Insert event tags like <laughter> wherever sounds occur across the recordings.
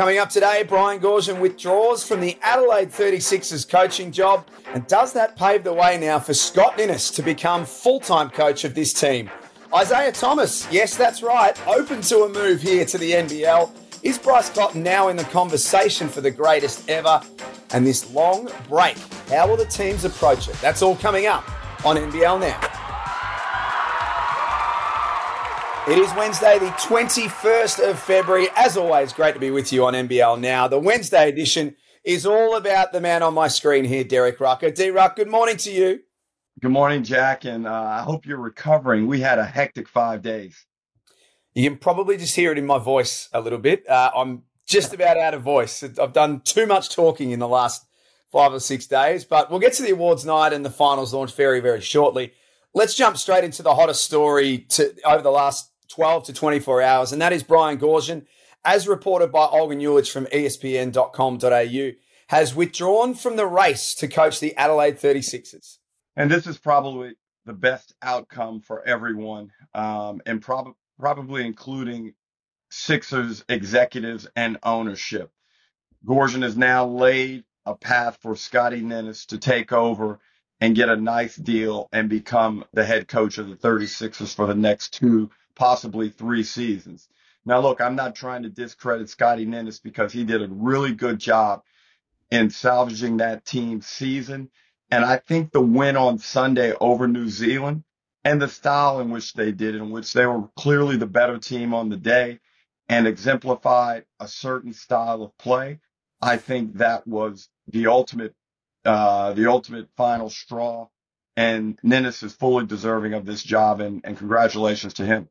Coming up today, Brian Goorjian withdraws from the Adelaide 36ers coaching job. And does that pave the way now for Scott Ninnis to become full time coach of this team? Isaiah Thomas, yes, that's right, open to a move here to the NBL. Is Bryce Cotton now in the conversation for the greatest ever? And this long break, how will the teams approach it? That's all coming up on NBL Now. It is Wednesday, the 21st of February. As always, great to be with you on NBL Now. The Wednesday edition is all about the man on my screen here, Derek Rucker. D Ruck, good morning to you. Good morning, Jack, and uh, I hope you're recovering. We had a hectic five days. You can probably just hear it in my voice a little bit. Uh, I'm just about out of voice. I've done too much talking in the last five or six days, but we'll get to the awards night and the finals launch very, very shortly. Let's jump straight into the hottest story to, over the last 12 to 24 hours, and that is Brian Goorjian, as reported by Olgun Uluc from ESPN.com.au, has withdrawn from the race to coach the Adelaide 36ers. And this is probably the best outcome for everyone, um, and prob- probably including Sixers executives and ownership. Goorjian has now laid a path for Scotty Ninnis to take over and get a nice deal and become the head coach of the 36ers for the next two possibly three seasons. Now, look, I'm not trying to discredit Scotty Ninnis because he did a really good job in salvaging that team's season. And I think the win on Sunday over New Zealand and the style in which they did, in which they were clearly the better team on the day and exemplified a certain style of play, I think that was the ultimate, uh, the ultimate final straw. And Ninnis is fully deserving of this job, and, and congratulations to him.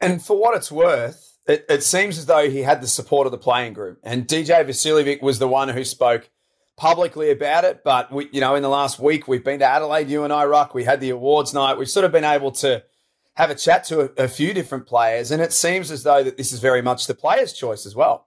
And for what it's worth, it, it, seems as though he had the support of the playing group. And DJ Vasiljevic was the one who spoke publicly about it. But we, you know, in the last week, we've been to Adelaide, you and I, Ruck. We had the awards night. We've sort of been able to have a chat to a, a few different players, and it seems as though that this is very much the player's choice as well.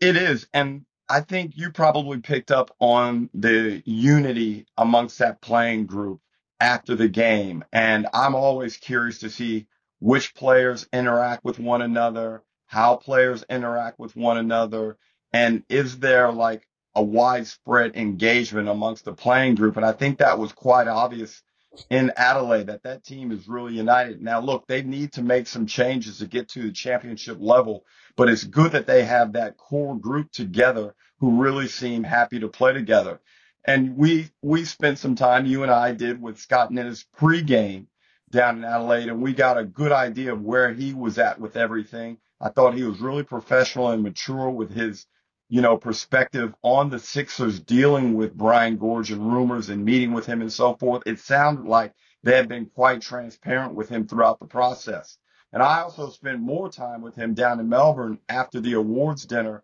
It is, and I think you probably picked up on the unity amongst that playing group after the game. And I'm always curious to see which players interact with one another, how players interact with one another, and is there like a widespread engagement amongst the playing group? And I think that was quite obvious in Adelaide that that team is really united. Now, look, they need to make some changes to get to the championship level, but it's good that they have that core group together who really seem happy to play together. And we, we spent some time, you and I did with Scott Ninnis pregame down in Adelaide, and we got a good idea of where he was at with everything. I thought he was really professional and mature with his, you know, perspective on the Sixers dealing with Brian Goorjian and rumors and meeting with him and so forth. It sounded like they had been quite transparent with him throughout the process. And I also spent more time with him down in Melbourne after the awards dinner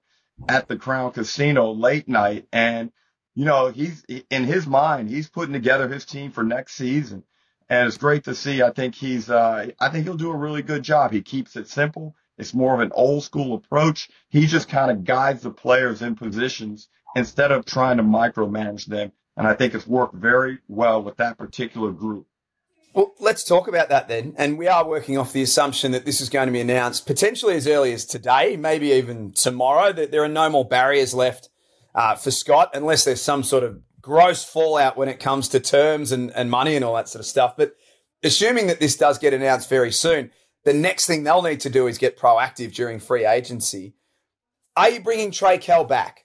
at the Crown Casino late night. And, you know, he's in his mind, he's putting together his team for next season and it's great to see. I think he's, uh, I think he'll do a really good job. He keeps it simple. It's more of an old school approach. He just kind of guides the players in positions instead of trying to micromanage them. And I think it's worked very well with that particular group. Well, let's talk about that then. And we are working off the assumption that this is going to be announced potentially as early as today, maybe even tomorrow, that there are no more barriers left uh, for Scott unless there's some sort of gross fallout when it comes to terms and, and money and all that sort of stuff. But assuming that this does get announced very soon, the next thing they'll need to do is get proactive during free agency. Are you bringing Trey Kell back?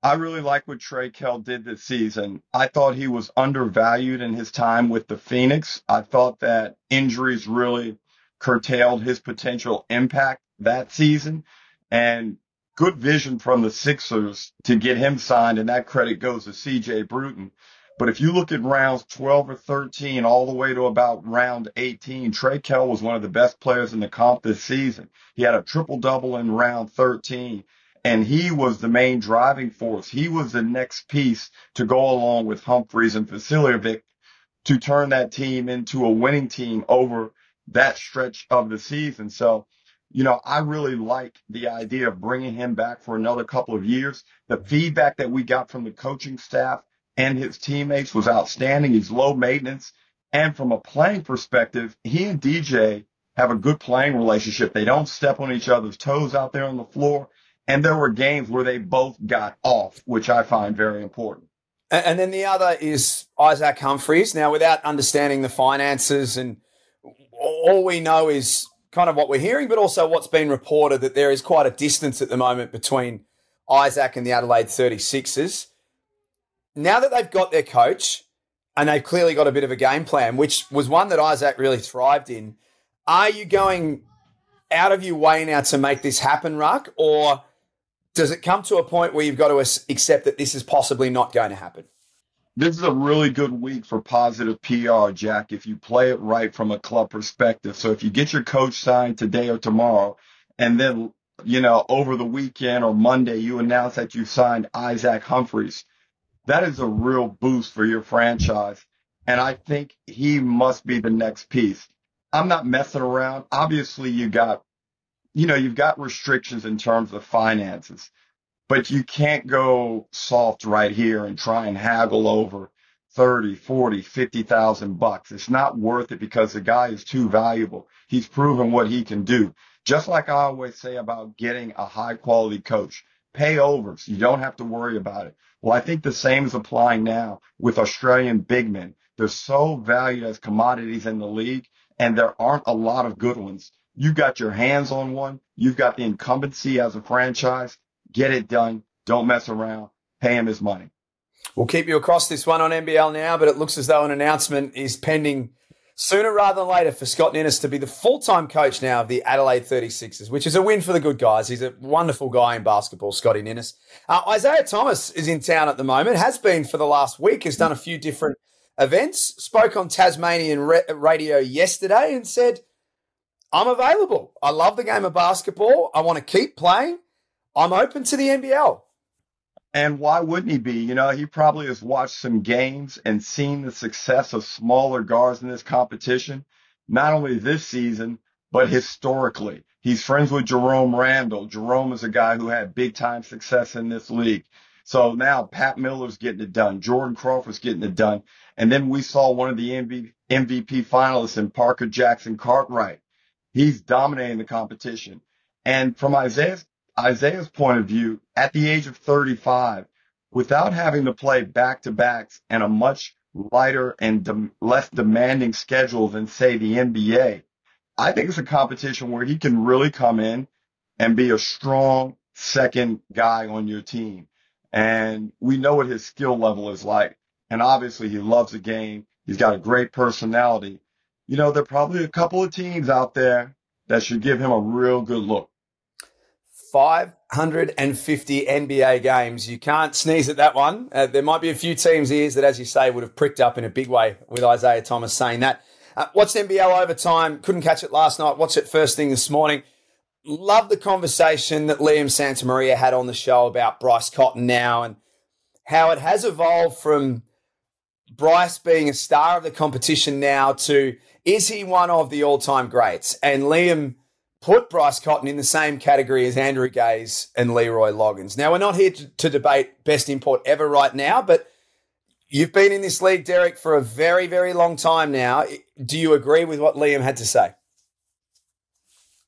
I really like what Trey Kell did this season. I thought he was undervalued in his time with the Phoenix. I thought that injuries really curtailed his potential impact that season. And good vision from the Sixers to get him signed, and that credit goes to CJ Bruton. But if you look at rounds 12 or 13 all the way to about round 18, Trey Kell was one of the best players in the comp this season. He had a triple double in round 13 and he was the main driving force. He was the next piece to go along with Humphries and Vasiljevic to turn that team into a winning team over that stretch of the season. So you know, I really like the idea of bringing him back for another couple of years. The feedback that we got from the coaching staff and his teammates was outstanding. He's low maintenance. And from a playing perspective, he and DJ have a good playing relationship. They don't step on each other's toes out there on the floor. And there were games where they both got off, which I find very important. And then the other is Isaac Humphries. Now, without understanding the finances, and all we know is kind of what we're hearing, but also what's been reported that there is quite a distance at the moment between Isaac and the Adelaide 36ers. Now that they've got their coach and they've clearly got a bit of a game plan, which was one that Isaac really thrived in, are you going out of your way now to make this happen, Ruck? Or does it come to a point where you've got to accept that this is possibly not going to happen? This is a really good week for positive PR, Jack, if you play it right from a club perspective. So if you get your coach signed today or tomorrow, and then, you know, over the weekend or Monday, you announce that you signed Isaac Humphries, that is a real boost for your franchise. And I think he must be the next piece. I'm not messing around. Obviously, you got, you know, you've got restrictions in terms of finances, but you can't go soft right here and try and haggle over 30, 40, 50,000 bucks. It's not worth it because the guy is too valuable. He's proven what he can do. Just like I always say about getting a high quality coach, pay overs. You don't have to worry about it. Well, I think the same is applying now with Australian big men. They're so valued as commodities in the league and there aren't a lot of good ones. You've got your hands on one. You've got the incumbency as a franchise. Get it done. Don't mess around. Pay him his money. We'll keep you across this one on NBL now, but it looks as though an announcement is pending sooner rather than later for Scott Ninnis to be the full time coach now of the Adelaide 36ers, which is a win for the good guys. He's a wonderful guy in basketball, Scotty Ninnis. Uh, Isaiah Thomas is in town at the moment, has been for the last week, has done a few different events, spoke on Tasmanian radio yesterday and said, I'm available. I love the game of basketball. I want to keep playing. I'm open to the NBL. And why wouldn't he be? You know, he probably has watched some games and seen the success of smaller guards in this competition, not only this season, but historically. He's friends with Jerome Randle. Jerome is a guy who had big time success in this league. So now Pat Miller's getting it done. Jordan Crawford's getting it done. And then we saw one of the MVP finalists in Parker Jackson Cartwright. He's dominating the competition. And from Isaiah's, Isaiah's point of view, at the age of 35, without having to play back to backs and a much lighter and de- less demanding schedule than say the NBA, I think it's a competition where he can really come in and be a strong second guy on your team and we know what his skill level is like. And obviously he loves the game. He's got a great personality. You know, there are probably a couple of teams out there that should give him a real good look. 550 NBA games. You can't sneeze at that one. Uh, there might be a few teams' ears that, as you say, would have pricked up in a big way with Isaiah Thomas saying that. Uh, watched NBL overtime. Couldn't catch it last night. Watched it first thing this morning love the conversation that Liam Santamaria had on the show about Bryce Cotton now and how it has evolved from Bryce being a star of the competition now to is he one of the all time greats? And Liam put Bryce Cotton in the same category as Andrew Gaze and Leroy Loggins. Now, we're not here to, to debate best import ever right now, but you've been in this league, Derek, for a very, very long time now. Do you agree with what Liam had to say?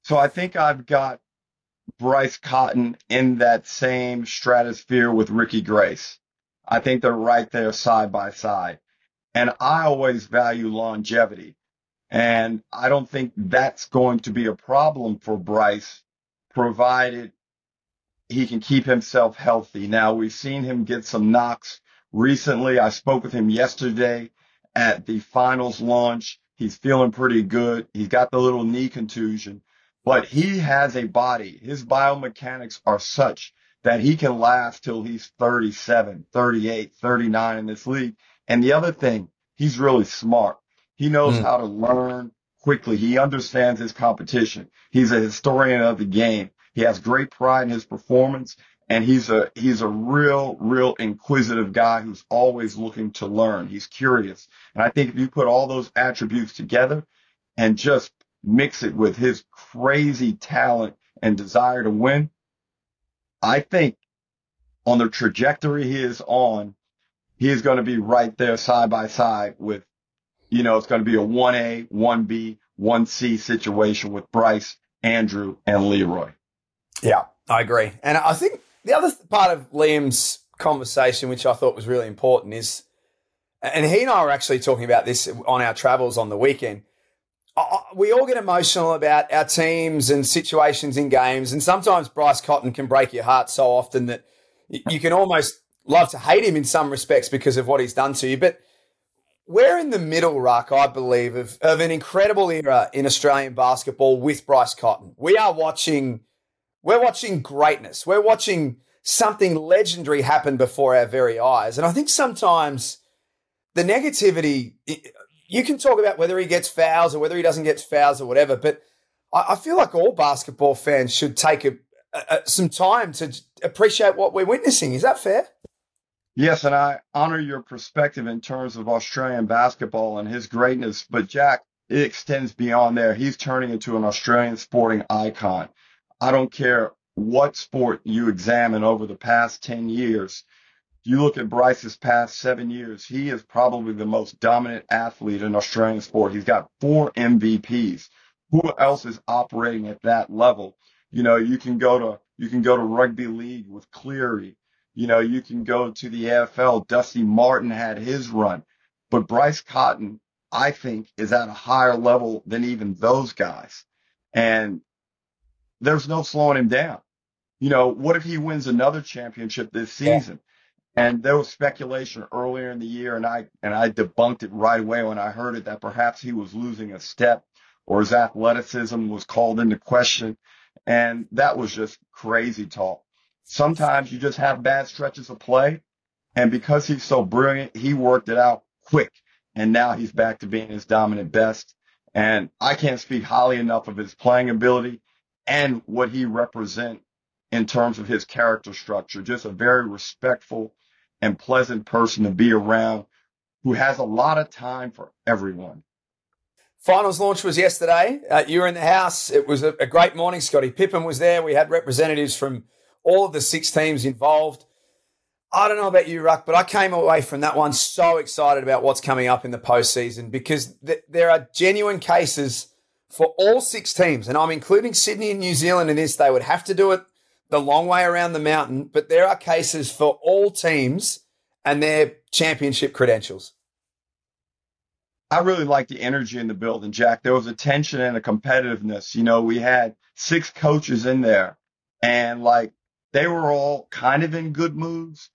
So I think I've got Bryce Cotton in that same stratosphere with Ricky Grace. I think they're right there side by side. And I always value longevity. And I don't think that's going to be a problem for Bryce, provided he can keep himself healthy. Now we've seen him get some knocks recently. I spoke with him yesterday at the finals launch. He's feeling pretty good. He's got the little knee contusion, but he has a body. His biomechanics are such that he can last till he's 37, 38, 39 in this league. And the other thing, he's really smart. He knows mm. how to learn quickly. He understands his competition. He's a historian of the game. He has great pride in his performance and he's a, he's a real, real inquisitive guy who's always looking to learn. He's curious. And I think if you put all those attributes together and just mix it with his crazy talent and desire to win, I think on the trajectory he is on, he is going to be right there side by side with, you know, it's going to be a 1A, 1B, 1C situation with Bryce, Andrew, and Leroy. Yeah. I agree. And I think the other part of Liam's conversation, which I thought was really important, is, and he and I were actually talking about this on our travels on the weekend. We all get emotional about our teams and situations in games, and sometimes Bryce Cotton can break your heart so often that you can almost love to hate him in some respects because of what he's done to you. But we're in the middle, Ruck, I believe, of, of an incredible era in Australian basketball with Bryce Cotton. We are watching, we're watching greatness. We're watching something legendary happen before our very eyes. And I think sometimes the negativity, you can talk about whether he gets fouls or whether he doesn't get fouls or whatever, but I, feel like all basketball fans should take a, a, some time to appreciate what we're witnessing. Is that fair? Yes, and I honor your perspective in terms of Australian basketball and his greatness. But Jack, it extends beyond there. He's turning into an Australian sporting icon. I don't care what sport you examine over the past 10 years. You look at Bryce's past seven years, he is probably the most dominant athlete in Australian sport. He's got four MVPs. Who else is operating at that level? You know, you can go to, you can go to rugby league with Cleary. You know, you can go to the AFL. Dusty Martin had his run, but Bryce Cotton, I think, is at a higher level than even those guys. And there's no slowing him down. You know, what if he wins another championship this season? Yeah. And there was speculation earlier in the year, and I and I debunked it right away when I heard it that perhaps he was losing a step or his athleticism was called into question. And that was just crazy talk. Sometimes you just have bad stretches of play. And because he's so brilliant, he worked it out quick. And now he's back to being his dominant best. And I can't speak highly enough of his playing ability and what he represents in terms of his character structure. Just a very respectful and pleasant person to be around who has a lot of time for everyone. Finals launch was yesterday. Uh, you were in the house. It was a, a great morning. Scotty. Pippen was there. We had representatives from all of the six teams involved. I don't know about you, Ruck, but I came away from that one so excited about what's coming up in the postseason because th- there are genuine cases for all six teams, and I'm including Sydney and New Zealand in this. They would have to do it the long way around the mountain, but there are cases for all teams and their championship credentials. I really like the energy in the building, Jack. There was a tension and a competitiveness. You know, we had six coaches in there, and like they were all kind of in good moods,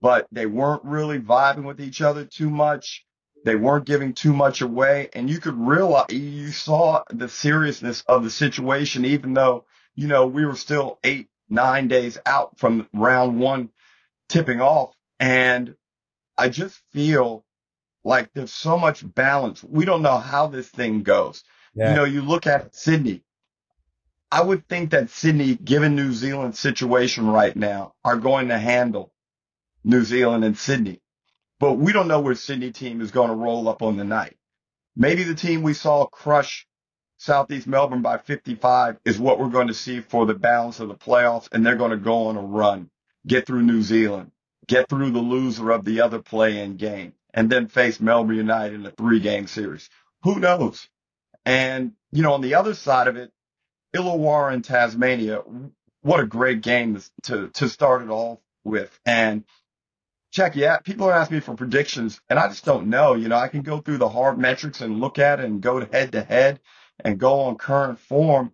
but they weren't really vibing with each other too much. They weren't giving too much away. And you could realize, you saw the seriousness of the situation, even though, you know, we were still eight, nine days out from round one tipping off. And I just feel like there's so much balance. We don't know how this thing goes. Yeah. You know, you look at Sydney, I would think that Sydney, given New Zealand's situation right now, are going to handle New Zealand and Sydney. But we don't know where Sydney team is going to roll up on the night. Maybe the team we saw crush Southeast Melbourne by 55 is what we're going to see for the balance of the playoffs, and they're going to go on a run, get through New Zealand, get through the loser of the other play-in game, and then face Melbourne United in a three-game series. Who knows? And, you know, on the other side of it, Illawarra in Tasmania, what a great game to, to start it off with. And Jack, yeah, people are asking me for predictions and I just don't know. You know, I can go through the hard metrics and look at it and go head to head and go on current form,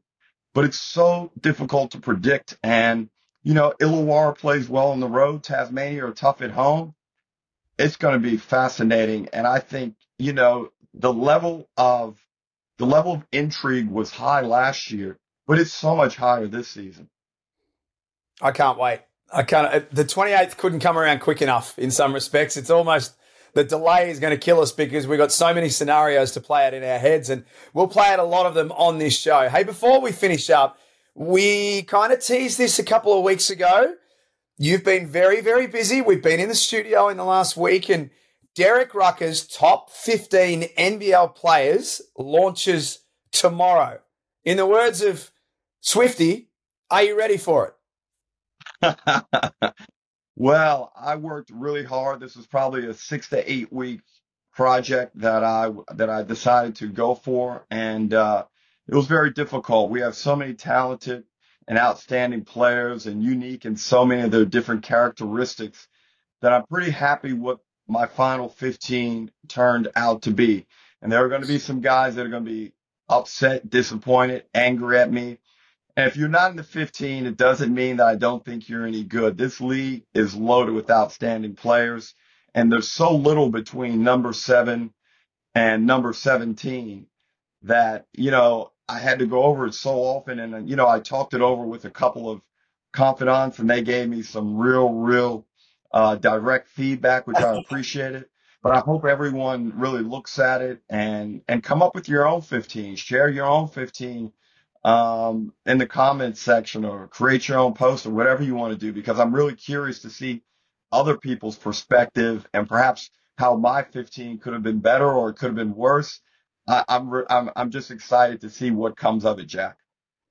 but it's so difficult to predict. And, you know, Illawarra plays well on the road. Tasmania are tough at home. It's going to be fascinating. And I think, you know, the level of, the level of intrigue was high last year but it's so much higher this season. I can't wait. I can't. Uh, the 28th couldn't come around quick enough in some respects. It's almost the delay is going to kill us because we've got so many scenarios to play out in our heads, and we'll play out a lot of them on this show. Hey, before we finish up, we kind of teased this a couple of weeks ago. You've been very, very busy. We've been in the studio in the last week, and Derek Rucker's top 15 NBL players launches tomorrow. In the words of Swifty, are you ready for it? <laughs> well, I worked really hard. This was probably a six to eight week project that I that I decided to go for, and uh, it was very difficult. We have so many talented and outstanding players and unique in so many of their different characteristics that I'm pretty happy what my final 15 turned out to be. And there are going to be some guys that are going to be upset, disappointed, angry at me. And if you're not in the 15, it doesn't mean that I don't think you're any good. This league is loaded with outstanding players, and there's so little between number seven and number 17 that, you know, I had to go over it so often. And, you know, I talked it over with a couple of confidants, and they gave me some real, real uh, direct feedback, which I appreciated. But I hope everyone really looks at it and and come up with your own 15. Share your own 15 um, in the comments section or create your own post or whatever you want to do because I'm really curious to see other people's perspective and perhaps how my 15 could have been better or it could have been worse. I, I'm re- I'm I'm just excited to see what comes of it, Jack.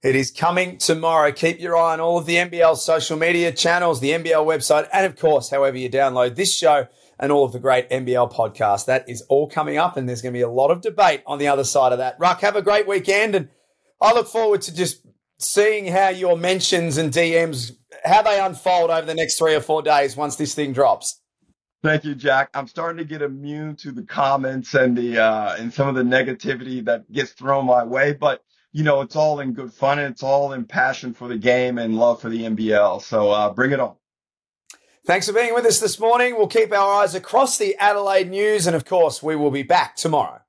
It is coming tomorrow. Keep your eye on all of the NBL social media channels, the NBL website, and of course, however you download this show and all of the great NBL podcasts. That is all coming up, and there's going to be a lot of debate on the other side of that. Ruck, have a great weekend, and I look forward to just seeing how your mentions and DMs how they unfold over the next three or four days once this thing drops. Thank you, Jack. I'm starting to get immune to the comments and the uh, and some of the negativity that gets thrown my way, but you know it's all in good fun and it's all in passion for the game and love for the NBL. So uh, bring it on. Thanks for being with us this morning. We'll keep our eyes across the Adelaide news, and of course, we will be back tomorrow.